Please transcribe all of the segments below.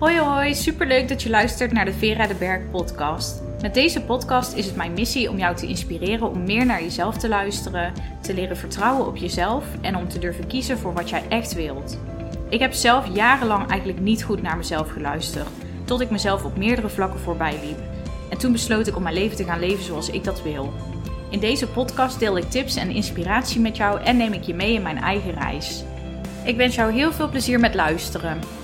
Hoi hoi, superleuk dat je luistert naar de Vera de Berg podcast. Met deze podcast is het mijn missie om jou te inspireren om meer naar jezelf te luisteren, te leren vertrouwen op jezelf en om te durven kiezen voor wat jij echt wilt. Ik heb zelf jarenlang eigenlijk niet goed naar mezelf geluisterd, tot ik mezelf op meerdere vlakken voorbij liep. En toen besloot ik om mijn leven te gaan leven zoals ik dat wil. In deze podcast deel ik tips en inspiratie met jou en neem ik je mee in mijn eigen reis. Ik wens jou heel veel plezier met luisteren.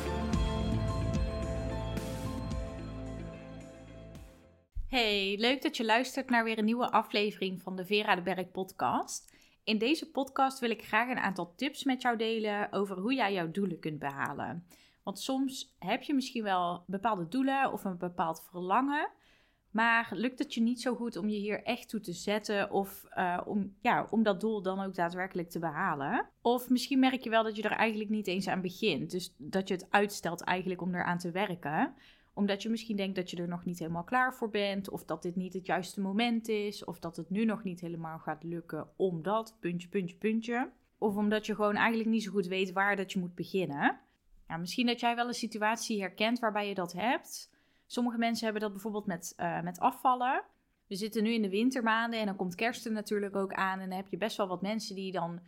Hey, leuk dat je luistert naar weer een nieuwe aflevering van de Vera de Berg podcast. In deze podcast wil ik graag een aantal tips met jou delen over hoe jij jouw doelen kunt behalen. Want soms heb je misschien wel bepaalde doelen of een bepaald verlangen, maar lukt het je niet zo goed om je hier echt toe te zetten of uh, om, ja, om dat doel dan ook daadwerkelijk te behalen? Of misschien merk je wel dat je er eigenlijk niet eens aan begint. Dus dat je het uitstelt eigenlijk om eraan te werken omdat je misschien denkt dat je er nog niet helemaal klaar voor bent, of dat dit niet het juiste moment is, of dat het nu nog niet helemaal gaat lukken omdat, puntje, puntje, puntje. Of omdat je gewoon eigenlijk niet zo goed weet waar dat je moet beginnen. Ja, misschien dat jij wel een situatie herkent waarbij je dat hebt. Sommige mensen hebben dat bijvoorbeeld met, uh, met afvallen. We zitten nu in de wintermaanden en dan komt kerst er natuurlijk ook aan. En dan heb je best wel wat mensen die dan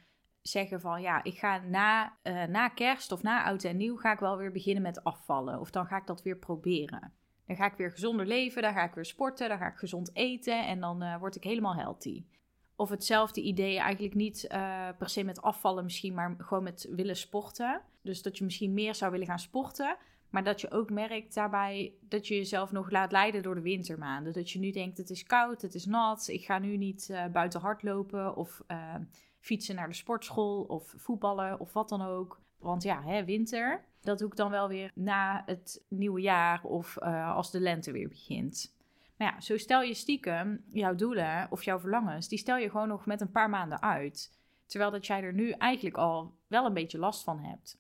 zeggen van ja, ik ga na, uh, na kerst of na oud en nieuw ga ik wel weer beginnen met afvallen. Of dan ga ik dat weer proberen. Dan ga ik weer gezonder leven, dan ga ik weer sporten, dan ga ik gezond eten en dan uh, word ik helemaal healthy. Of hetzelfde idee eigenlijk niet uh, per se met afvallen misschien, maar gewoon met willen sporten. Dus dat je misschien meer zou willen gaan sporten. Maar dat je ook merkt daarbij dat je jezelf nog laat leiden door de wintermaanden. Dat je nu denkt, het is koud, het is nat, ik ga nu niet buiten hardlopen of fietsen naar de sportschool of voetballen of wat dan ook. Want ja, hè, winter, dat doe ik dan wel weer na het nieuwe jaar of uh, als de lente weer begint. Maar ja, zo stel je stiekem jouw doelen of jouw verlangens, die stel je gewoon nog met een paar maanden uit. Terwijl dat jij er nu eigenlijk al wel een beetje last van hebt.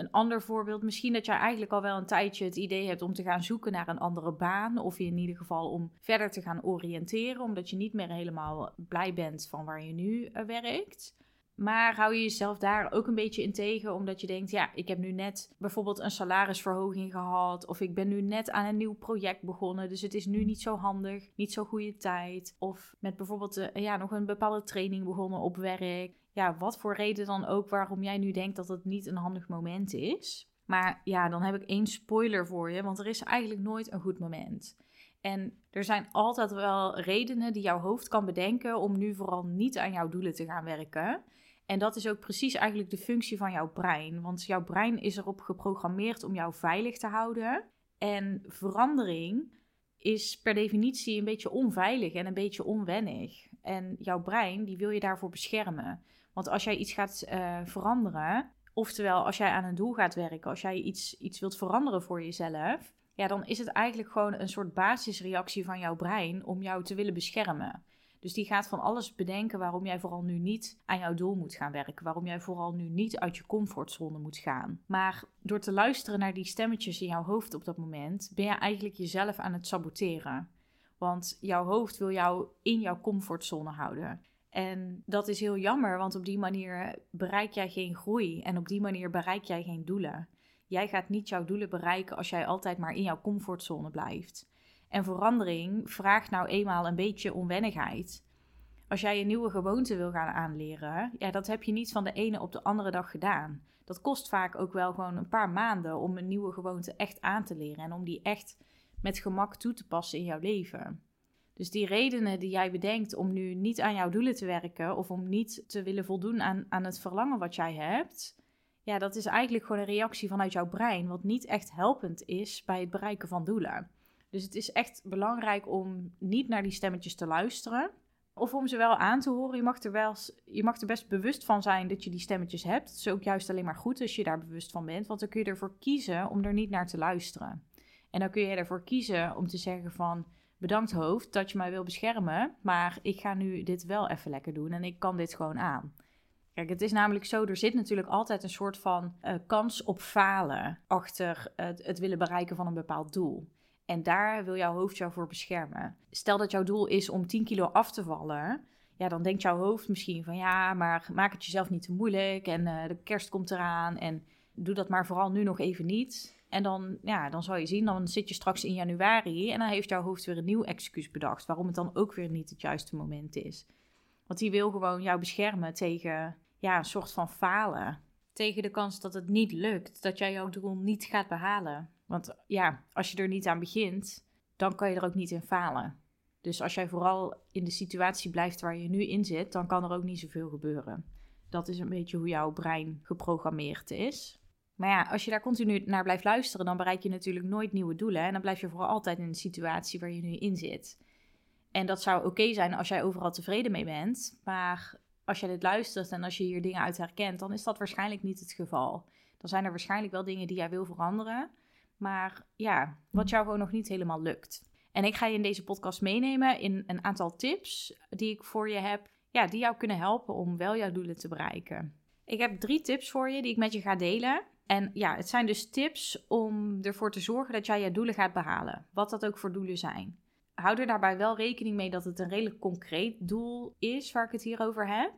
Een ander voorbeeld, misschien dat jij eigenlijk al wel een tijdje het idee hebt om te gaan zoeken naar een andere baan. Of in ieder geval om verder te gaan oriënteren, omdat je niet meer helemaal blij bent van waar je nu uh, werkt. Maar hou je jezelf daar ook een beetje in tegen, omdat je denkt: ja, ik heb nu net bijvoorbeeld een salarisverhoging gehad. Of ik ben nu net aan een nieuw project begonnen. Dus het is nu niet zo handig, niet zo goede tijd. Of met bijvoorbeeld uh, ja, nog een bepaalde training begonnen op werk ja, wat voor reden dan ook waarom jij nu denkt dat het niet een handig moment is. Maar ja, dan heb ik één spoiler voor je, want er is eigenlijk nooit een goed moment. En er zijn altijd wel redenen die jouw hoofd kan bedenken om nu vooral niet aan jouw doelen te gaan werken. En dat is ook precies eigenlijk de functie van jouw brein. Want jouw brein is erop geprogrammeerd om jou veilig te houden. En verandering is per definitie een beetje onveilig en een beetje onwennig. En jouw brein, die wil je daarvoor beschermen. Want als jij iets gaat uh, veranderen, oftewel als jij aan een doel gaat werken, als jij iets, iets wilt veranderen voor jezelf, ja, dan is het eigenlijk gewoon een soort basisreactie van jouw brein om jou te willen beschermen. Dus die gaat van alles bedenken waarom jij vooral nu niet aan jouw doel moet gaan werken. Waarom jij vooral nu niet uit je comfortzone moet gaan. Maar door te luisteren naar die stemmetjes in jouw hoofd op dat moment, ben je eigenlijk jezelf aan het saboteren. Want jouw hoofd wil jou in jouw comfortzone houden. En dat is heel jammer, want op die manier bereik jij geen groei en op die manier bereik jij geen doelen. Jij gaat niet jouw doelen bereiken als jij altijd maar in jouw comfortzone blijft. En verandering vraagt nou eenmaal een beetje onwennigheid. Als jij een nieuwe gewoonte wil gaan aanleren, ja, dat heb je niet van de ene op de andere dag gedaan. Dat kost vaak ook wel gewoon een paar maanden om een nieuwe gewoonte echt aan te leren en om die echt met gemak toe te passen in jouw leven. Dus die redenen die jij bedenkt om nu niet aan jouw doelen te werken of om niet te willen voldoen aan, aan het verlangen wat jij hebt, ja, dat is eigenlijk gewoon een reactie vanuit jouw brein, wat niet echt helpend is bij het bereiken van doelen. Dus het is echt belangrijk om niet naar die stemmetjes te luisteren. Of om ze wel aan te horen. Je mag, er wel, je mag er best bewust van zijn dat je die stemmetjes hebt. Het is ook juist alleen maar goed als je daar bewust van bent. Want dan kun je ervoor kiezen om er niet naar te luisteren. En dan kun je ervoor kiezen om te zeggen van bedankt hoofd dat je mij wil beschermen, maar ik ga nu dit wel even lekker doen en ik kan dit gewoon aan. Kijk, het is namelijk zo, er zit natuurlijk altijd een soort van uh, kans op falen achter het, willen bereiken van een bepaald doel. En daar wil jouw hoofd jou voor beschermen. Stel dat jouw doel is om 10 kilo af te vallen. Ja, dan denkt jouw hoofd misschien van ja, maar maak het jezelf niet te moeilijk. En uh, de kerst komt eraan. En doe dat maar vooral nu nog even niet. En dan, ja, dan zal je zien, dan zit je straks in januari en dan heeft jouw hoofd weer een nieuw excuus bedacht. Waarom het dan ook weer niet het juiste moment is. Want die wil gewoon jou beschermen tegen ja, een soort van falen. Tegen de kans dat het niet lukt, dat jij jouw doel niet gaat behalen. Want ja, als je er niet aan begint, dan kan je er ook niet in falen. Dus als jij vooral in de situatie blijft waar je nu in zit, dan kan er ook niet zoveel gebeuren. Dat is een beetje hoe jouw brein geprogrammeerd is. Maar ja, als je daar continu naar blijft luisteren, dan bereik je natuurlijk nooit nieuwe doelen. En dan blijf je vooral altijd in de situatie waar je nu in zit. En dat zou oké zijn als jij overal tevreden mee bent. Maar als je dit luistert en als je hier dingen uit herkent, dan is dat waarschijnlijk niet het geval. Dan zijn er waarschijnlijk wel dingen die jij wil veranderen. Maar ja, wat jou gewoon nog niet helemaal lukt. En ik ga je in deze podcast meenemen in een aantal tips die ik voor je heb, ja, die jou kunnen helpen om wel jouw doelen te bereiken. Ik heb drie tips voor je die ik met je ga delen. En ja, het zijn dus tips om ervoor te zorgen dat jij je doelen gaat behalen. Wat dat ook voor doelen zijn. Hou er daarbij wel rekening mee dat het een redelijk concreet doel is waar ik het hier over heb.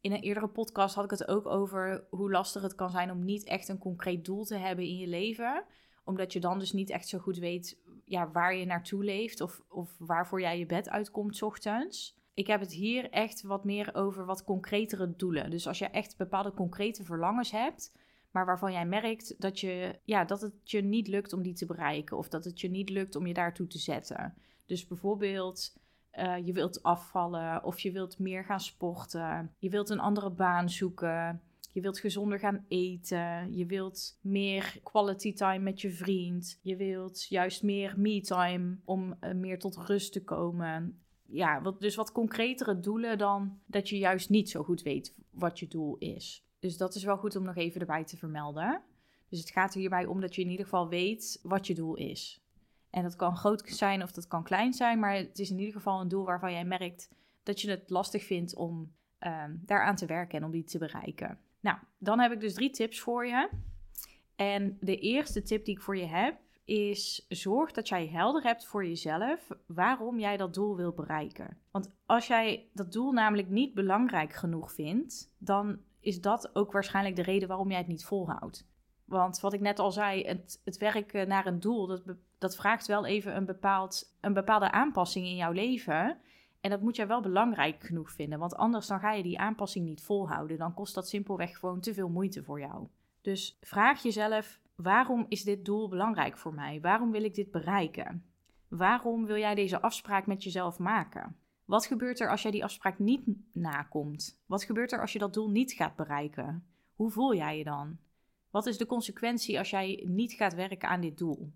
In een eerdere podcast had ik het ook over hoe lastig het kan zijn om niet echt een concreet doel te hebben in je leven. Omdat je dan dus niet echt zo goed weet ja, waar je naartoe leeft of, of waarvoor jij je bed uitkomt ochtends. Ik heb het hier echt wat meer over wat concretere doelen. Dus als je echt bepaalde concrete verlangens hebt, maar waarvan jij merkt dat, je, ja, dat het je niet lukt om die te bereiken of dat het je niet lukt om je daartoe te zetten. Dus bijvoorbeeld, uh, je wilt afvallen of je wilt meer gaan sporten, je wilt een andere baan zoeken, je wilt gezonder gaan eten. Je wilt meer quality time met je vriend. Je wilt juist meer me time om uh, meer tot rust te komen. Ja, wat, dus wat concretere doelen dan dat je juist niet zo goed weet wat je doel is. Dus dat is wel goed om nog even erbij te vermelden. Dus het gaat er hierbij om dat je in ieder geval weet wat je doel is. En dat kan groot zijn of dat kan klein zijn, maar het is in ieder geval een doel waarvan jij merkt dat je het lastig vindt om um, daaraan te werken en om die te bereiken. Nou, dan heb ik dus drie tips voor je. En de eerste tip die ik voor je heb is zorg dat jij helder hebt voor jezelf waarom jij dat doel wil bereiken. Want als jij dat doel namelijk niet belangrijk genoeg vindt, dan is dat ook waarschijnlijk de reden waarom jij het niet volhoudt. Want wat ik net al zei, het, het werken naar een doel, dat, dat vraagt wel even een, bepaald, een bepaalde aanpassing in jouw leven. En dat moet jij wel belangrijk genoeg vinden, want anders dan ga je die aanpassing niet volhouden. Dan kost dat simpelweg gewoon te veel moeite voor jou. Dus vraag jezelf, waarom is dit doel belangrijk voor mij? Waarom wil ik dit bereiken? Waarom wil jij deze afspraak met jezelf maken? Wat gebeurt er als jij die afspraak niet nakomt? Wat gebeurt er als je dat doel niet gaat bereiken? Hoe voel jij je dan? Wat is de consequentie als jij niet gaat werken aan dit doel?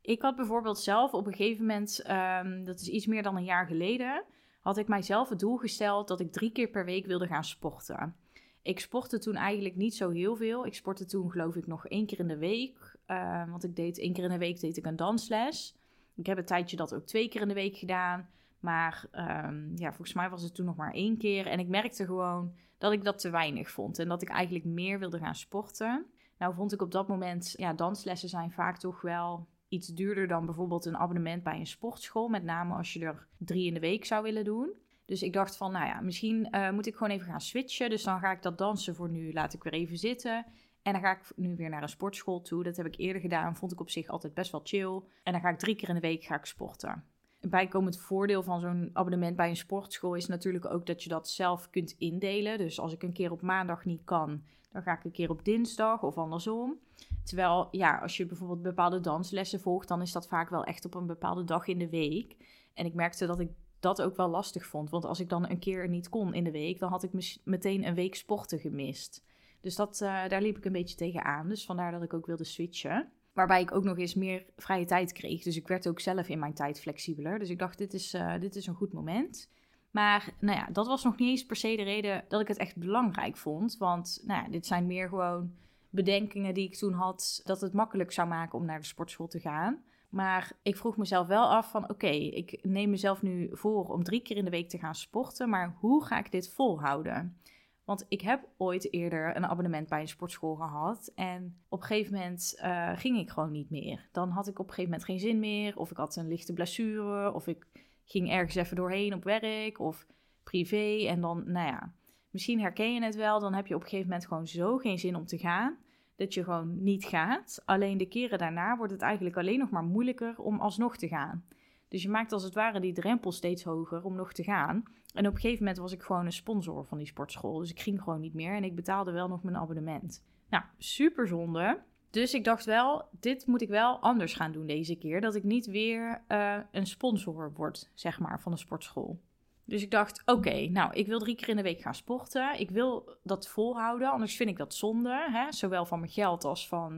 Ik had bijvoorbeeld zelf op een gegeven moment, um, dat is iets meer dan een jaar geleden, had ik mijzelf het doel gesteld dat ik drie keer per week wilde gaan sporten. Ik sportte toen eigenlijk niet zo heel veel. Ik sportte toen geloof ik nog één keer in de week. Uh, want ik deed één keer in de week deed ik een dansles. Ik heb een tijdje dat ook twee keer in de week gedaan. Maar um, ja, volgens mij was het toen nog maar één keer. En ik merkte gewoon dat ik dat te weinig vond. En dat ik eigenlijk meer wilde gaan sporten. Nou vond ik op dat moment, ja, danslessen zijn vaak toch wel iets duurder dan bijvoorbeeld een abonnement bij een sportschool. Met name als je er drie in de week zou willen doen. Dus ik dacht van, nou ja, misschien uh, moet ik gewoon even gaan switchen. Dus dan ga ik dat dansen voor nu, laat ik weer even zitten. En dan ga ik nu weer naar een sportschool toe. Dat heb ik eerder gedaan, vond ik op zich altijd best wel chill. En dan ga ik drie keer in de week ga ik sporten. Bijkomend voordeel van zo'n abonnement bij een sportschool is natuurlijk ook dat je dat zelf kunt indelen. Dus als ik een keer op maandag niet kan, dan ga ik een keer op dinsdag of andersom. Terwijl, ja, als je bijvoorbeeld bepaalde danslessen volgt, dan is dat vaak wel echt op een bepaalde dag in de week. En ik merkte dat ik dat ook wel lastig vond. Want als ik dan een keer niet kon in de week, dan had ik meteen een week sporten gemist. Dus dat, uh, daar liep ik een beetje tegenaan. Dus vandaar dat ik ook wilde switchen. Waarbij ik ook nog eens meer vrije tijd kreeg. Dus ik werd ook zelf in mijn tijd flexibeler. Dus ik dacht, dit is, uh, dit is een goed moment. Maar nou ja, dat was nog niet eens per se de reden dat ik het echt belangrijk vond. Want nou ja, dit zijn meer gewoon bedenkingen die ik toen had dat het makkelijk zou maken om naar de sportschool te gaan. Maar ik vroeg mezelf wel af van oké, ik neem mezelf nu voor om drie keer in de week te gaan sporten, maar hoe ga ik dit volhouden? Want ik heb ooit eerder een abonnement bij een sportschool gehad. En op een gegeven moment uh, ging ik gewoon niet meer. Dan had ik op een gegeven moment geen zin meer. Of ik had een lichte blessure. Of ik ging ergens even doorheen op werk of privé. En dan, nou ja, misschien herken je het wel. Dan heb je op een gegeven moment gewoon zo geen zin om te gaan. dat je gewoon niet gaat. Alleen de keren daarna wordt het eigenlijk alleen nog maar moeilijker om alsnog te gaan. Dus je maakt als het ware die drempel steeds hoger om nog te gaan. En op een gegeven moment was ik gewoon een sponsor van die sportschool. Dus ik ging gewoon niet meer en ik betaalde wel nog mijn abonnement. Nou, super zonde. Dus ik dacht wel, dit moet ik wel anders gaan doen deze keer. Dat ik niet weer uh, een sponsor word, zeg maar, van een sportschool. Dus ik dacht, oké, nou, ik wil drie keer in de week gaan sporten. Ik wil dat volhouden, anders vind ik dat zonde. Hè? Zowel van mijn geld als van,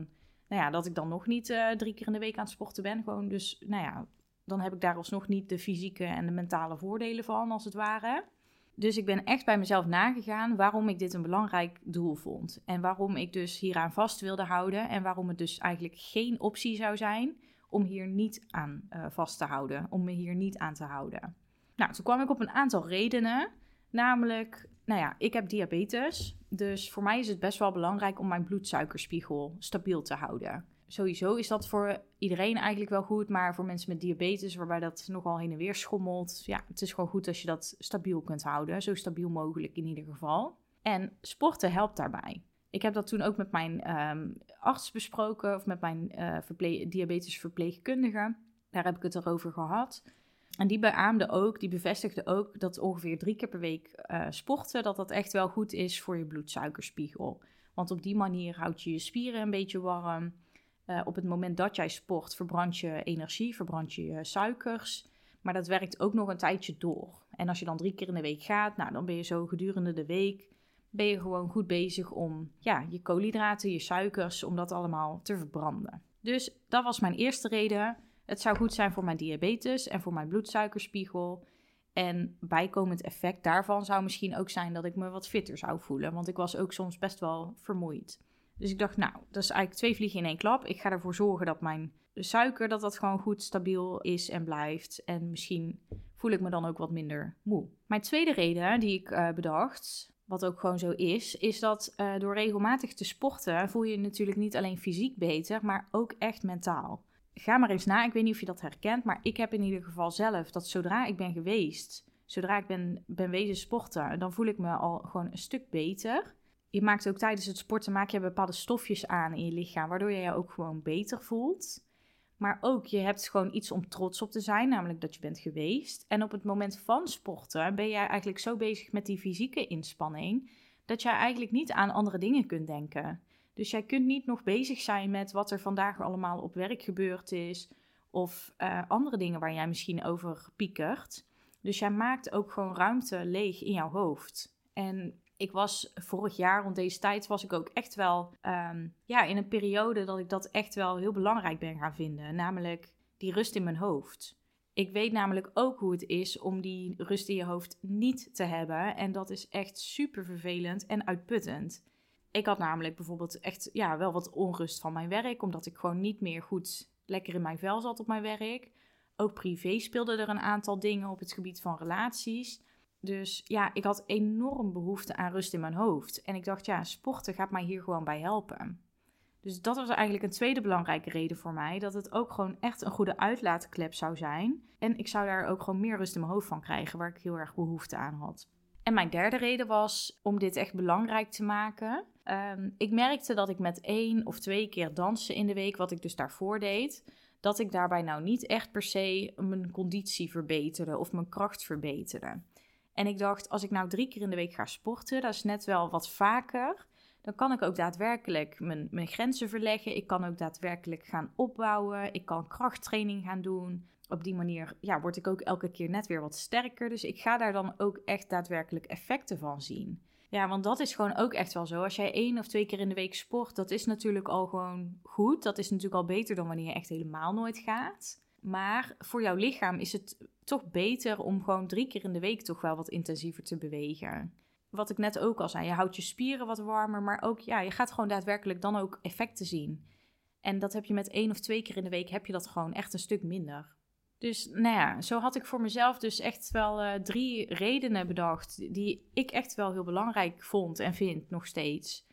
nou ja, dat ik dan nog niet uh, drie keer in de week aan het sporten ben. Gewoon dus, nou ja, dan heb ik daar alsnog niet de fysieke en de mentale voordelen van, als het ware. Dus ik ben echt bij mezelf nagegaan waarom ik dit een belangrijk doel vond. En waarom ik dus hieraan vast wilde houden. En waarom het dus eigenlijk geen optie zou zijn om hier niet aan uh, vast te houden. Om me hier niet aan te houden. Nou, toen kwam ik op een aantal redenen. Namelijk, nou ja, ik heb diabetes. Dus voor mij is het best wel belangrijk om mijn bloedsuikerspiegel stabiel te houden sowieso is dat voor iedereen eigenlijk wel goed. Maar voor mensen met diabetes, waarbij dat nogal heen en weer schommelt. Ja, het is gewoon goed als je dat stabiel kunt houden. Zo stabiel mogelijk in ieder geval. En sporten helpt daarbij. Ik heb dat toen ook met mijn um, arts besproken. Of met mijn uh, diabetes verpleegkundige. Daar heb ik het erover gehad. En die beaamde ook, die bevestigde ook dat ongeveer drie keer per week uh, sporten, dat dat echt wel goed is voor je bloedsuikerspiegel. Want op die manier houd je je spieren een beetje warm. Uh, op het moment dat jij sport, verbrand je energie, verbrand je je suikers. Maar dat werkt ook nog een tijdje door. En als je dan drie keer in de week gaat, nou, dan ben je zo gedurende de week ben je gewoon goed bezig om ja, je koolhydraten, je suikers, om dat allemaal te verbranden. Dus dat was mijn eerste reden. Het zou goed zijn voor mijn diabetes en voor mijn bloedsuikerspiegel. En bijkomend effect daarvan zou misschien ook zijn dat ik me wat fitter zou voelen. Want ik was ook soms best wel vermoeid. Dus ik dacht, nou, dat is eigenlijk twee vliegen in één klap. Ik ga ervoor zorgen dat mijn suiker dat dat gewoon goed stabiel is en blijft. En misschien voel ik me dan ook wat minder moe. Mijn tweede reden die ik uh, bedacht, wat ook gewoon zo is, is dat uh, door regelmatig te sporten voel je, je natuurlijk niet alleen fysiek beter, maar ook echt mentaal. Ga maar eens na, ik weet niet of je dat herkent, maar ik heb in ieder geval zelf dat zodra ik ben geweest, zodra ik ben, ben wezen sporten, dan voel ik me al gewoon een stuk beter je maakt ook tijdens het sporten maak je bepaalde stofjes aan in je lichaam, waardoor je je ook gewoon beter voelt. Maar ook, je hebt gewoon iets om trots op te zijn, namelijk dat je bent geweest. En op het moment van sporten ben jij eigenlijk zo bezig met die fysieke inspanning, dat jij eigenlijk niet aan andere dingen kunt denken. Dus jij kunt niet nog bezig zijn met wat er vandaag allemaal op werk gebeurd is, of uh, andere dingen waar jij misschien over piekert. Dus jij maakt ook gewoon ruimte leeg in jouw hoofd. En ik was vorig jaar rond deze tijd was ik ook echt wel um, ja, in een periode dat ik dat echt wel heel belangrijk ben gaan vinden. Namelijk die rust in mijn hoofd. Ik weet namelijk ook hoe het is om die rust in je hoofd niet te hebben. En dat is echt super vervelend en uitputtend. Ik had namelijk bijvoorbeeld echt ja, wel wat onrust van mijn werk, omdat ik gewoon niet meer goed lekker in mijn vel zat op mijn werk. Ook privé speelden er een aantal dingen op het gebied van relaties. Dus ja, ik had enorm behoefte aan rust in mijn hoofd. En ik dacht, ja, sporten gaat mij hier gewoon bij helpen. Dus dat was eigenlijk een tweede belangrijke reden voor mij. Dat het ook gewoon echt een goede uitlaatklep zou zijn. En ik zou daar ook gewoon meer rust in mijn hoofd van krijgen, waar ik heel erg behoefte aan had. En mijn derde reden was om dit echt belangrijk te maken. Um, ik merkte dat ik met één of twee keer dansen in de week, wat ik dus daarvoor deed, dat ik daarbij nou niet echt per se mijn conditie verbeterde of mijn kracht verbeterde. En ik dacht, als ik nou drie keer in de week ga sporten, dat is net wel wat vaker. Dan kan ik ook daadwerkelijk mijn, mijn grenzen verleggen. Ik kan ook daadwerkelijk gaan opbouwen. Ik kan krachttraining gaan doen. Op die manier ja, word ik ook elke keer net weer wat sterker. Dus ik ga daar dan ook echt daadwerkelijk effecten van zien. Ja, want dat is gewoon ook echt wel zo. Als jij één of twee keer in de week sport, dat is natuurlijk al gewoon goed. Dat is natuurlijk al beter dan wanneer je echt helemaal nooit gaat. Maar voor jouw lichaam is het toch beter om gewoon drie keer in de week toch wel wat intensiever te bewegen. Wat ik net ook al zei, je houdt je spieren wat warmer, maar ook ja, je gaat gewoon daadwerkelijk dan ook effecten zien. En dat heb je met één of twee keer in de week, heb je dat gewoon echt een stuk minder. Dus nou ja, zo had ik voor mezelf dus echt wel uh, drie redenen bedacht die ik echt wel heel belangrijk vond en vind nog steeds.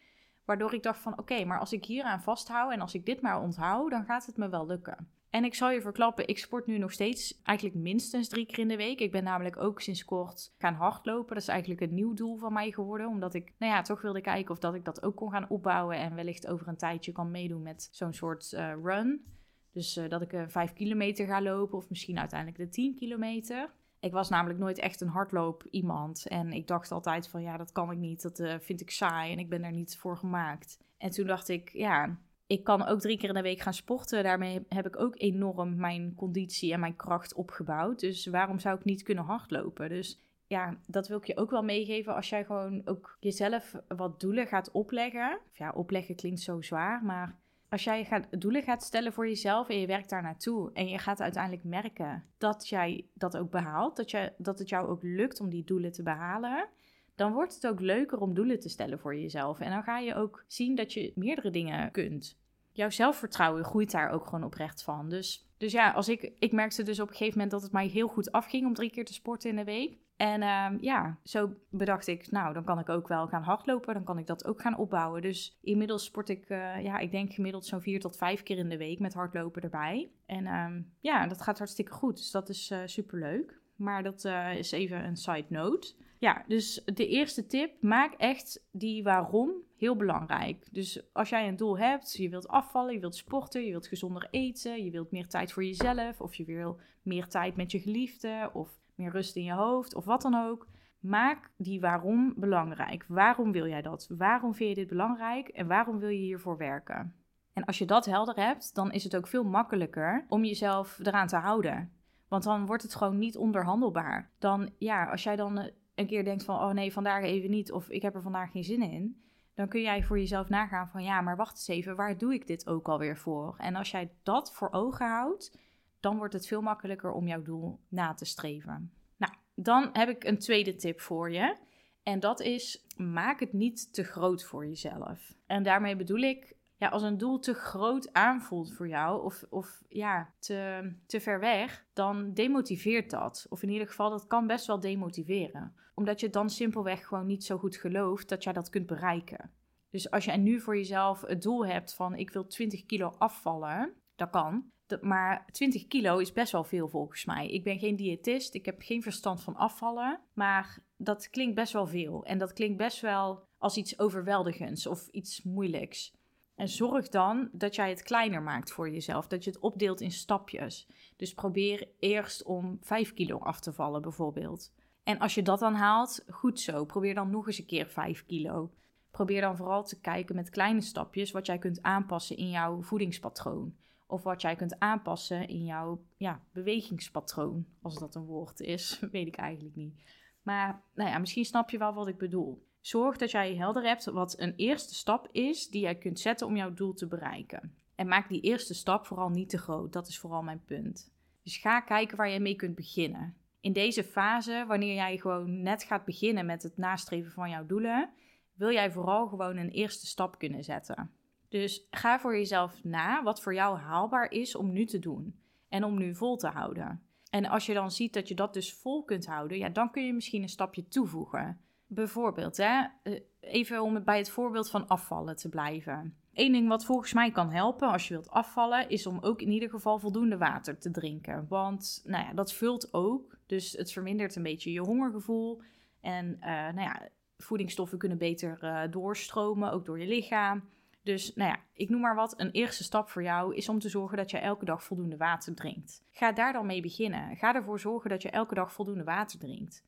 Waardoor ik dacht van oké, maar als ik hieraan vasthoud en als ik dit maar onthoud, dan gaat het me wel lukken. En ik zal je verklappen, ik sport nu nog steeds eigenlijk minstens drie keer in de week. Ik ben namelijk ook sinds kort gaan hardlopen. Dat is eigenlijk een nieuw doel van mij geworden. Omdat ik, nou ja, toch wilde kijken of dat ik dat ook kon gaan opbouwen. En wellicht over een tijdje kan meedoen met zo'n soort uh, run. Dus uh, dat ik een 5 kilometer ga lopen of misschien uiteindelijk de 10 kilometer. Ik was namelijk nooit echt een hardloop iemand. En ik dacht altijd van ja, dat kan ik niet. Dat vind ik saai en ik ben er niet voor gemaakt. En toen dacht ik, ja, ik kan ook drie keer in de week gaan sporten. Daarmee heb ik ook enorm mijn conditie en mijn kracht opgebouwd. Dus waarom zou ik niet kunnen hardlopen? Dus ja, dat wil ik je ook wel meegeven als jij gewoon ook jezelf wat doelen gaat opleggen. Ja, opleggen klinkt zo zwaar, maar als jij gaat, doelen gaat stellen voor jezelf en je werkt daar naartoe en je gaat uiteindelijk merken dat jij dat ook behaalt, dat, je, dat het jou ook lukt om die doelen te behalen, dan wordt het ook leuker om doelen te stellen voor jezelf. En dan ga je ook zien dat je meerdere dingen kunt. Jouw zelfvertrouwen groeit daar ook gewoon oprecht van. Dus, dus ja, als ik, ik merkte dus op een gegeven moment dat het mij heel goed afging om drie keer te sporten in de week. En uh, ja, zo bedacht ik, nou, dan kan ik ook wel gaan hardlopen. Dan kan ik dat ook gaan opbouwen. Dus inmiddels sport ik, uh, ja, ik denk gemiddeld zo'n vier tot vijf keer in de week met hardlopen erbij. En uh, ja, dat gaat hartstikke goed. Dus dat is uh, super leuk. Maar dat is even een side note. Ja, dus de eerste tip, maak echt die waarom heel belangrijk. Dus als jij een doel hebt, je wilt afvallen, je wilt sporten, je wilt gezonder eten, je wilt meer tijd voor jezelf, of je wil meer tijd met je geliefde, of meer rust in je hoofd of wat dan ook. Maak die waarom belangrijk. Waarom wil jij dat? Waarom vind je dit belangrijk en waarom wil je hiervoor werken? En als je dat helder hebt, dan is het ook veel makkelijker om jezelf eraan te houden. Want dan wordt het gewoon niet onderhandelbaar. Dan, ja, als jij dan een keer denkt van, oh nee, vandaag even niet, of ik heb er vandaag geen zin in, dan kun jij voor jezelf nagaan van, ja, maar wacht eens even, waar doe ik dit ook alweer voor? En als jij dat voor ogen houdt, dan wordt het veel makkelijker om jouw doel na te streven. Nou, dan heb ik een tweede tip voor je. En dat is: maak het niet te groot voor jezelf. En daarmee bedoel ik, ja, als een doel te groot aanvoelt voor jou, of, of ja, te, te ver weg, dan demotiveert dat. Of in ieder geval, dat kan best wel demotiveren. Omdat je dan simpelweg gewoon niet zo goed gelooft dat jij dat kunt bereiken. Dus als je nu voor jezelf het doel hebt van ik wil 20 kilo afvallen, dat kan maar 20 kilo is best wel veel volgens mij. Ik ben geen diëtist, ik heb geen verstand van afvallen. Maar dat klinkt best wel veel. En dat klinkt best wel als iets overweldigends of iets moeilijks. En zorg dan dat jij het kleiner maakt voor jezelf. Dat je het opdeelt in stapjes. Dus probeer eerst om 5 kilo af te vallen, bijvoorbeeld. En als je dat dan haalt, goed zo. Probeer dan nog eens een keer 5 kilo. Probeer dan vooral te kijken met kleine stapjes wat jij kunt aanpassen in jouw voedingspatroon. Of wat jij kunt aanpassen in jouw ja, bewegingspatroon. Als dat een woord is, weet ik eigenlijk niet. Maar nou ja, misschien snap je wel wat ik bedoel. Zorg dat jij helder hebt wat een eerste stap is die jij kunt zetten om jouw doel te bereiken. En maak die eerste stap vooral niet te groot. Dat is vooral mijn punt. Dus ga kijken waar je mee kunt beginnen. In deze fase, wanneer jij gewoon net gaat beginnen met het nastreven van jouw doelen, wil jij vooral gewoon een eerste stap kunnen zetten. Dus ga voor jezelf na wat voor jou haalbaar is om nu te doen en om nu vol te houden. En als je dan ziet dat je dat dus vol kunt houden, ja, dan kun je misschien een stapje toevoegen. Bijvoorbeeld, hè, eh, even om bij het voorbeeld van afvallen te blijven. Eén ding wat volgens mij kan helpen als je wilt afvallen, is om ook in ieder geval voldoende water te drinken. Want nou ja, dat vult ook, dus het vermindert een beetje je hongergevoel. En uh, nou ja, voedingsstoffen kunnen beter uh, doorstromen, ook door je lichaam. Dus nou ja, ik noem maar wat. Een eerste stap voor jou is om te zorgen dat je elke dag voldoende water drinkt. Ga daar dan mee beginnen. Ga ervoor zorgen dat je elke dag voldoende water drinkt.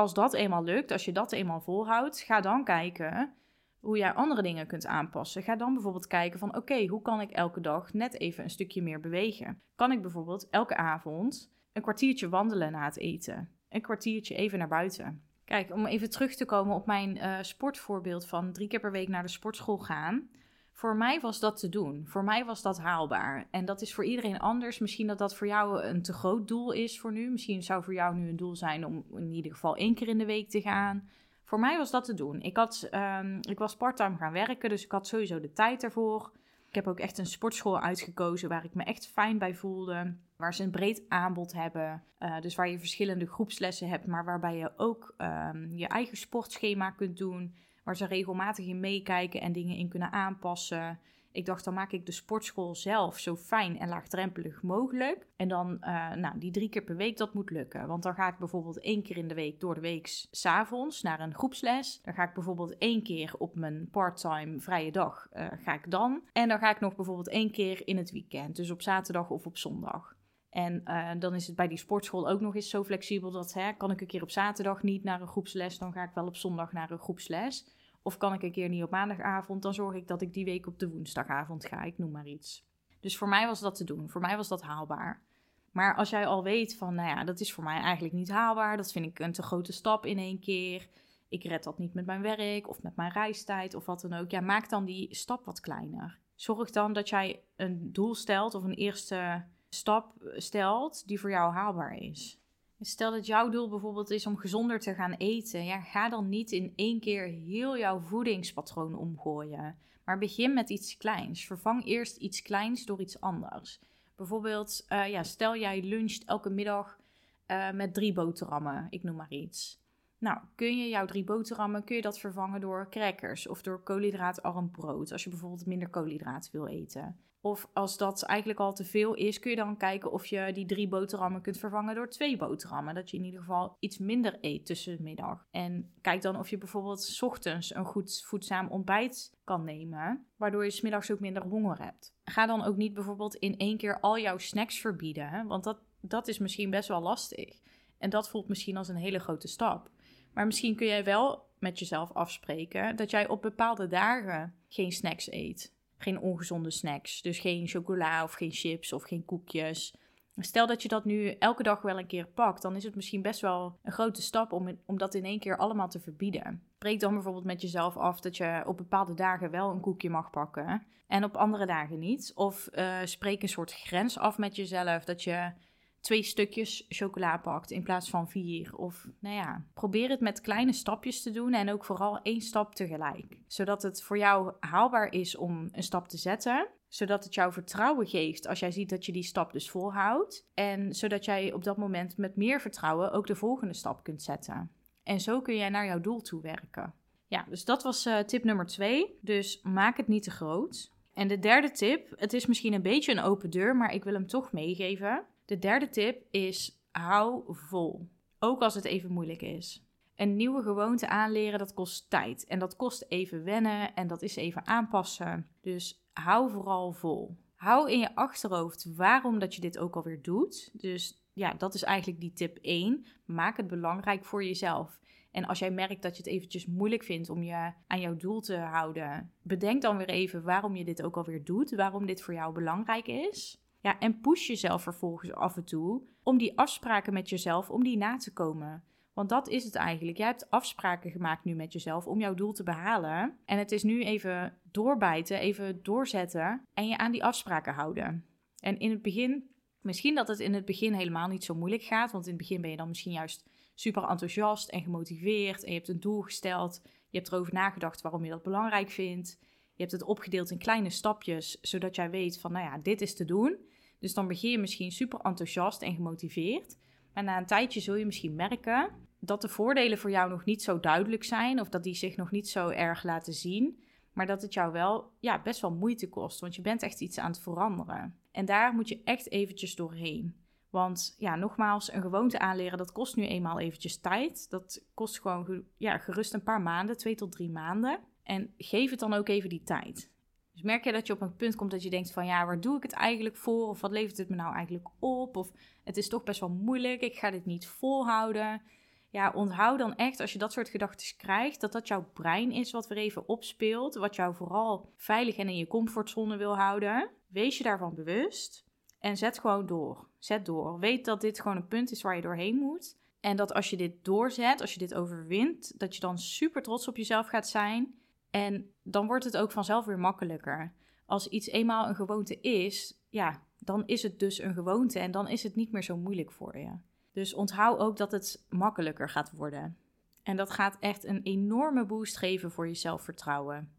Als dat eenmaal lukt, als je dat eenmaal volhoudt, ga dan kijken hoe jij andere dingen kunt aanpassen. Ga dan bijvoorbeeld kijken van oké, hoe kan ik elke dag net even een stukje meer bewegen? Kan ik bijvoorbeeld elke avond een kwartiertje wandelen na het eten? Een kwartiertje even naar buiten. Kijk, om even terug te komen op mijn uh, sportvoorbeeld van drie keer per week naar de sportschool gaan. Voor mij was dat te doen. Voor mij was dat haalbaar. En dat is voor iedereen anders. Misschien dat dat voor jou een te groot doel is voor nu. Misschien zou voor jou nu een doel zijn om in ieder geval één keer in de week te gaan. Voor mij was dat te doen. Ik, had, um, ik was parttime gaan werken, dus ik had sowieso de tijd ervoor. Ik heb ook echt een sportschool uitgekozen waar ik me echt fijn bij voelde. Waar ze een breed aanbod hebben. Uh, dus waar je verschillende groepslessen hebt, maar waarbij je ook um, je eigen sportschema kunt doen waar ze regelmatig in meekijken en dingen in kunnen aanpassen. Ik dacht, dan maak ik de sportschool zelf zo fijn en laagdrempelig mogelijk. En dan, uh, nou, die drie keer per week, dat moet lukken. Want dan ga ik bijvoorbeeld één keer in de week door de week s'avonds naar een groepsles. Dan ga ik bijvoorbeeld één keer op mijn parttime vrije dag, uh, ga ik dan. En dan ga ik nog bijvoorbeeld één keer in het weekend. Dus op zaterdag of op zondag. En uh, dan is het bij die sportschool ook nog eens zo flexibel dat hè, kan ik een keer op zaterdag niet naar een groepsles, dan ga ik wel op zondag naar een groepsles. Of kan ik een keer niet op maandagavond, dan zorg ik dat ik die week op de woensdagavond ga, ik noem maar iets. Dus voor mij was dat te doen, voor mij was dat haalbaar. Maar als jij al weet van, nou ja, dat is voor mij eigenlijk niet haalbaar, dat vind ik een te grote stap in één keer. Ik red dat niet met mijn werk of met mijn reistijd of wat dan ook. Ja, maak dan die stap wat kleiner. Zorg dan dat jij een doel stelt of een eerste stap stelt die voor jou haalbaar is. Stel dat jouw doel bijvoorbeeld is om gezonder te gaan eten. Ja, ga dan niet in één keer heel jouw voedingspatroon omgooien. Maar begin met iets kleins. Vervang eerst iets kleins door iets anders. Bijvoorbeeld, uh, ja, stel jij luncht elke middag uh, met drie boterhammen. Ik noem maar iets. Nou, kun je jouw drie boterhammen, kun je dat vervangen door crackers of door koolhydraatarm brood. Als je bijvoorbeeld minder koolhydraten wil eten. Of als dat eigenlijk al te veel is, kun je dan kijken of je die drie boterhammen kunt vervangen door twee boterhammen. Dat je in ieder geval iets minder eet tussen de middag. En kijk dan of je bijvoorbeeld s ochtends een goed voedzaam ontbijt kan nemen, waardoor je smiddags ook minder honger hebt. Ga dan ook niet bijvoorbeeld in één keer al jouw snacks verbieden, want dat, dat is misschien best wel lastig. En dat voelt misschien als een hele grote stap. Maar misschien kun jij wel met jezelf afspreken dat jij op bepaalde dagen geen snacks eet geen ongezonde snacks. Dus geen chocola of geen chips of geen koekjes. Stel dat je dat nu elke dag wel een keer pakt, dan is het misschien best wel een grote stap om, om dat in één keer allemaal te verbieden. Spreek dan bijvoorbeeld met jezelf af dat je op bepaalde dagen wel een koekje mag pakken en op andere dagen niet. Of uh, spreek een soort grens af met jezelf dat je twee stukjes chocola pakt in plaats van vier. Of nou ja, probeer het met kleine stapjes te doen en ook vooral één stap tegelijk. Zodat het voor jou haalbaar is om een stap te zetten. Zodat het jou vertrouwen geeft als jij ziet dat je die stap dus volhoudt. En zodat jij op dat moment met meer vertrouwen ook de volgende stap kunt zetten. En zo kun jij naar jouw doel toe werken. Ja, dus dat was uh, tip nummer twee. Dus maak het niet te groot. En de derde tip, het is misschien een beetje een open deur, maar ik wil hem toch meegeven. De derde tip is hou vol. Ook als het even moeilijk is. Een nieuwe gewoonte aanleren, dat kost tijd. En dat kost even wennen en dat is even aanpassen. Dus hou vooral vol. Hou in je achterhoofd waarom dat je dit ook alweer doet. Dus ja, dat is eigenlijk die tip 1. Maak het belangrijk voor jezelf. En als jij merkt dat je het eventjes moeilijk vindt om je aan jouw doel te houden, bedenk dan weer even waarom je dit ook alweer doet, waarom dit voor jou belangrijk is. Ja, en push jezelf vervolgens af en toe om die afspraken met jezelf, om die na te komen. Want dat is het eigenlijk. Jij hebt afspraken gemaakt nu met jezelf om jouw doel te behalen. En het is nu even doorbijten, even doorzetten en je aan die afspraken houden. En in het begin, misschien dat het in het begin helemaal niet zo moeilijk gaat. Want in het begin ben je dan misschien juist super enthousiast en gemotiveerd. En je hebt een doel gesteld. Je hebt erover nagedacht waarom je dat belangrijk vindt. Je hebt het opgedeeld in kleine stapjes, zodat jij weet van, nou ja, dit is te doen. Dus dan begin je misschien super enthousiast en gemotiveerd. Maar na een tijdje zul je misschien merken dat de voordelen voor jou nog niet zo duidelijk zijn. Of dat die zich nog niet zo erg laten zien. Maar dat het jou wel ja, best wel moeite kost. Want je bent echt iets aan het veranderen. En daar moet je echt eventjes doorheen. Want ja, nogmaals, een gewoonte aanleren, dat kost nu eenmaal eventjes tijd. Dat kost gewoon ja, gerust een paar maanden, twee tot drie maanden. En geef het dan ook even die tijd. Dus merk je dat je op een punt komt dat je denkt van ja, waar doe ik het eigenlijk voor? Of wat levert het me nou eigenlijk op? Of het is toch best wel moeilijk, ik ga dit niet volhouden. Ja, onthoud dan echt als je dat soort gedachten krijgt, dat dat jouw brein is wat weer even opspeelt. Wat jou vooral veilig en in je comfortzone wil houden. Wees je daarvan bewust en zet gewoon door. Zet door. Weet dat dit gewoon een punt is waar je doorheen moet. En dat als je dit doorzet, als je dit overwint, dat je dan super trots op jezelf gaat zijn. En dan wordt het ook vanzelf weer makkelijker. Als iets eenmaal een gewoonte is, ja, dan is het dus een gewoonte en dan is het niet meer zo moeilijk voor je. Dus onthoud ook dat het makkelijker gaat worden. En dat gaat echt een enorme boost geven voor je zelfvertrouwen.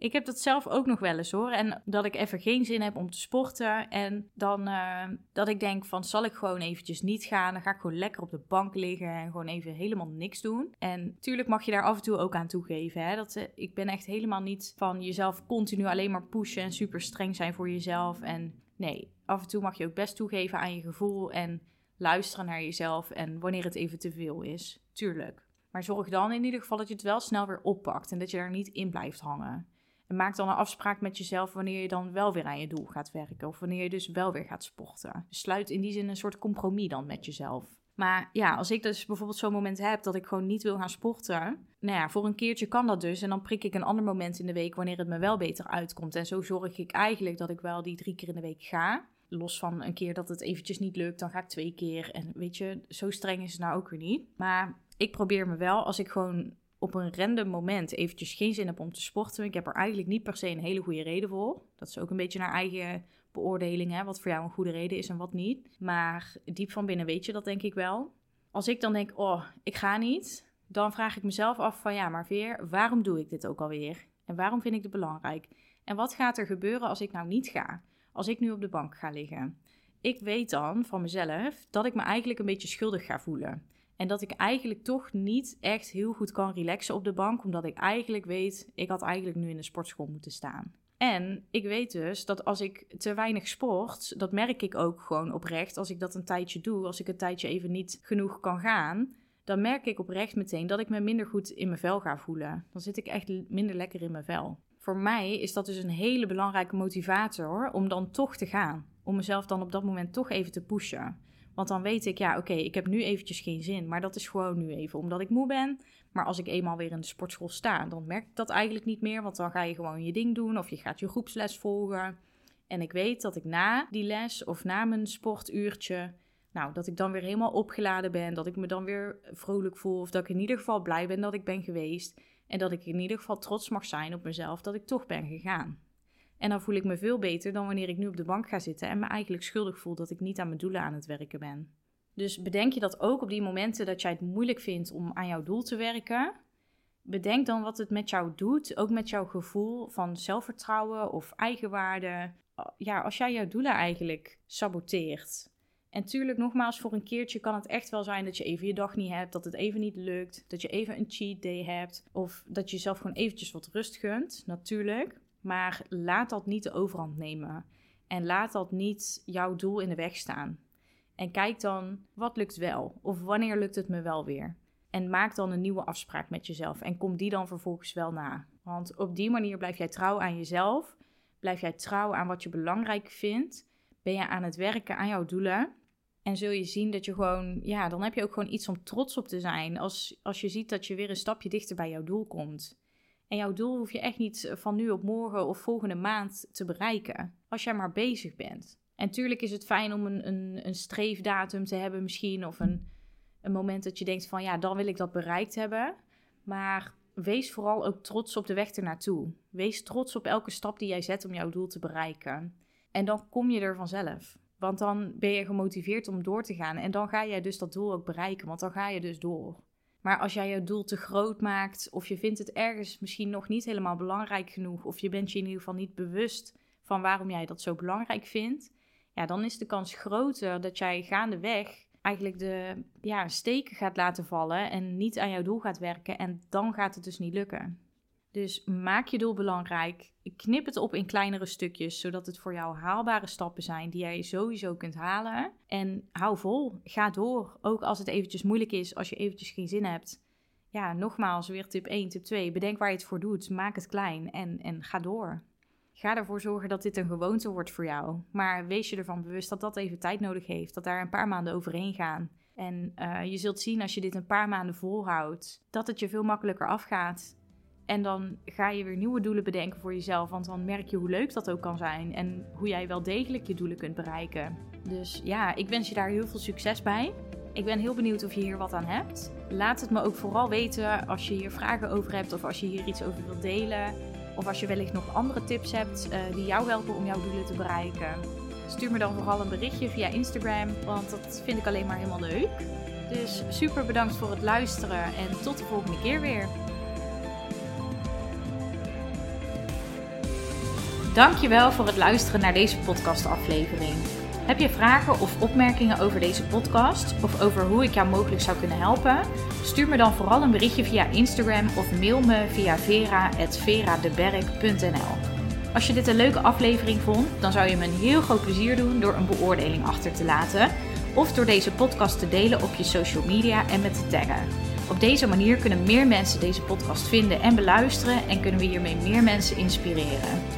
Ik heb dat zelf ook nog wel eens hoor. En dat ik even geen zin heb om te sporten. En dan uh, dat ik denk van zal ik gewoon eventjes niet gaan. Dan ga ik gewoon lekker op de bank liggen en gewoon even helemaal niks doen. En tuurlijk mag je daar af en toe ook aan toegeven. Hè? Dat, uh, ik ben echt helemaal niet van jezelf continu alleen maar pushen en super streng zijn voor jezelf. En nee, af en toe mag je ook best toegeven aan je gevoel en luisteren naar jezelf. En wanneer het even te veel is, tuurlijk. Maar zorg dan in ieder geval dat je het wel snel weer oppakt en dat je er niet in blijft hangen. En maak dan een afspraak met jezelf wanneer je dan wel weer aan je doel gaat werken. Of wanneer je dus wel weer gaat sporten. Dus sluit in die zin een soort compromis dan met jezelf. Maar ja, als ik dus bijvoorbeeld zo'n moment heb dat ik gewoon niet wil gaan sporten. Nou ja, voor een keertje kan dat dus. En dan prik ik een ander moment in de week wanneer het me wel beter uitkomt. En zo zorg ik eigenlijk dat ik wel die drie keer in de week ga. Los van een keer dat het eventjes niet lukt, dan ga ik twee keer. En weet je, zo streng is het nou ook weer niet. Maar ik probeer me wel, als ik gewoon op een random moment eventjes geen zin heb om te sporten. Ik heb er eigenlijk niet per se een hele goede reden voor. Dat is ook een beetje naar eigen beoordeling, hè, wat voor jou een goede reden is en wat niet. Maar diep van binnen weet je dat denk ik wel. Als ik dan denk, oh, ik ga niet, dan vraag ik mezelf af van ja, maar Veer, waarom doe ik dit ook alweer? En waarom vind ik het belangrijk? En wat gaat er gebeuren als ik nou niet ga? Als ik nu op de bank ga liggen? Ik weet dan van mezelf dat ik me eigenlijk een beetje schuldig ga voelen. En dat ik eigenlijk toch niet echt heel goed kan relaxen op de bank, omdat ik eigenlijk weet, ik had eigenlijk nu in de sportschool moeten staan. En ik weet dus dat als ik te weinig sport, dat merk ik ook gewoon oprecht. Als ik dat een tijdje doe, als ik een tijdje even niet genoeg kan gaan, dan merk ik oprecht meteen dat ik me minder goed in mijn vel ga voelen. Dan zit ik echt minder lekker in mijn vel. Voor mij is dat dus een hele belangrijke motivator om dan toch te gaan. Om mezelf dan op dat moment toch even te pushen. Want dan weet ik, ja, oké, ik heb nu eventjes geen zin. Maar dat is gewoon nu even omdat ik moe ben. Maar als ik eenmaal weer in de sportschool sta, dan merk ik dat eigenlijk niet meer. Want dan ga je gewoon je ding doen of je gaat je groepsles volgen. En ik weet dat ik na die les of na mijn sportuurtje, nou, dat ik dan weer helemaal opgeladen ben. Dat ik me dan weer vrolijk voel. Of dat ik in ieder geval blij ben dat ik ben geweest. En dat ik in ieder geval trots mag zijn op mezelf dat ik toch ben gegaan. En dan voel ik me veel beter dan wanneer ik nu op de bank ga zitten en me eigenlijk schuldig voel dat ik niet aan mijn doelen aan het werken ben. Dus bedenk je dat ook op die momenten dat jij het moeilijk vindt om aan jouw doel te werken. Bedenk dan wat het met jou doet, ook met jouw gevoel van zelfvertrouwen of eigenwaarde. Ja, als jij jouw doelen eigenlijk saboteert. En tuurlijk, nogmaals, voor een keertje kan het echt wel zijn dat je even je dag niet hebt, dat het even niet lukt, dat je even een cheat day hebt of dat je jezelf gewoon eventjes wat rust gunt, natuurlijk. Maar laat dat niet de overhand nemen. En laat dat niet jouw doel in de weg staan. En kijk dan, wat lukt wel? Of wanneer lukt het me wel weer? En maak dan een nieuwe afspraak met jezelf. En kom die dan vervolgens wel na. Want op die manier blijf jij trouw aan jezelf. Blijf jij trouw aan wat je belangrijk vindt. Ben je aan het werken aan jouw doelen. En zul je zien dat je gewoon, ja, dan heb je ook gewoon iets om trots op te zijn. Als, als je ziet dat je weer een stapje dichter bij jouw doel komt. En jouw doel hoef je echt niet van nu op morgen of volgende maand te bereiken. Als jij maar bezig bent. En tuurlijk is het fijn om een, een, een streefdatum te hebben misschien. Of een, een moment dat je denkt van ja, dan wil ik dat bereikt hebben. Maar wees vooral ook trots op de weg ernaartoe. Wees trots op elke stap die jij zet om jouw doel te bereiken. En dan kom je er vanzelf. Want dan ben je gemotiveerd om door te gaan. En dan ga jij dus dat doel ook bereiken. Want dan ga je dus door. Maar als jij je doel te groot maakt, of je vindt het ergens misschien nog niet helemaal belangrijk genoeg, of je bent je in ieder geval niet bewust van waarom jij dat zo belangrijk vindt, ja, dan is de kans groter dat jij gaandeweg eigenlijk de ja, steken gaat laten vallen en niet aan jouw doel gaat werken. En dan gaat het dus niet lukken. Dus maak je doel belangrijk. Knip het op in kleinere stukjes, zodat het voor jou haalbare stappen zijn die jij sowieso kunt halen. En hou vol, ga door. Ook als het eventjes moeilijk is, als je eventjes geen zin hebt. Ja, nogmaals, weer tip 1, tip 2. Bedenk waar je het voor doet. Maak het klein en, en ga door. Ga ervoor zorgen dat dit een gewoonte wordt voor jou. Maar wees je ervan bewust dat dat even tijd nodig heeft. Dat daar een paar maanden overheen gaan. En uh, je zult zien als je dit een paar maanden volhoudt, dat het je veel makkelijker afgaat. En dan ga je weer nieuwe doelen bedenken voor jezelf. Want dan merk je hoe leuk dat ook kan zijn. En hoe jij wel degelijk je doelen kunt bereiken. Dus ja, ik wens je daar heel veel succes bij. Ik ben heel benieuwd of je hier wat aan hebt. Laat het me ook vooral weten als je hier vragen over hebt. Of als je hier iets over wilt delen. Of als je wellicht nog andere tips hebt uh, die jou helpen om jouw doelen te bereiken. Stuur me dan vooral een berichtje via Instagram. Want dat vind ik alleen maar helemaal leuk. Dus super bedankt voor het luisteren. En tot de volgende keer weer. Dankjewel voor het luisteren naar deze podcastaflevering. Heb je vragen of opmerkingen over deze podcast of over hoe ik jou mogelijk zou kunnen helpen? Stuur me dan vooral een berichtje via Instagram of mail me via vera.veradeberg.nl. Als je dit een leuke aflevering vond, dan zou je me een heel groot plezier doen door een beoordeling achter te laten of door deze podcast te delen op je social media en met te taggen. Op deze manier kunnen meer mensen deze podcast vinden en beluisteren en kunnen we hiermee meer mensen inspireren.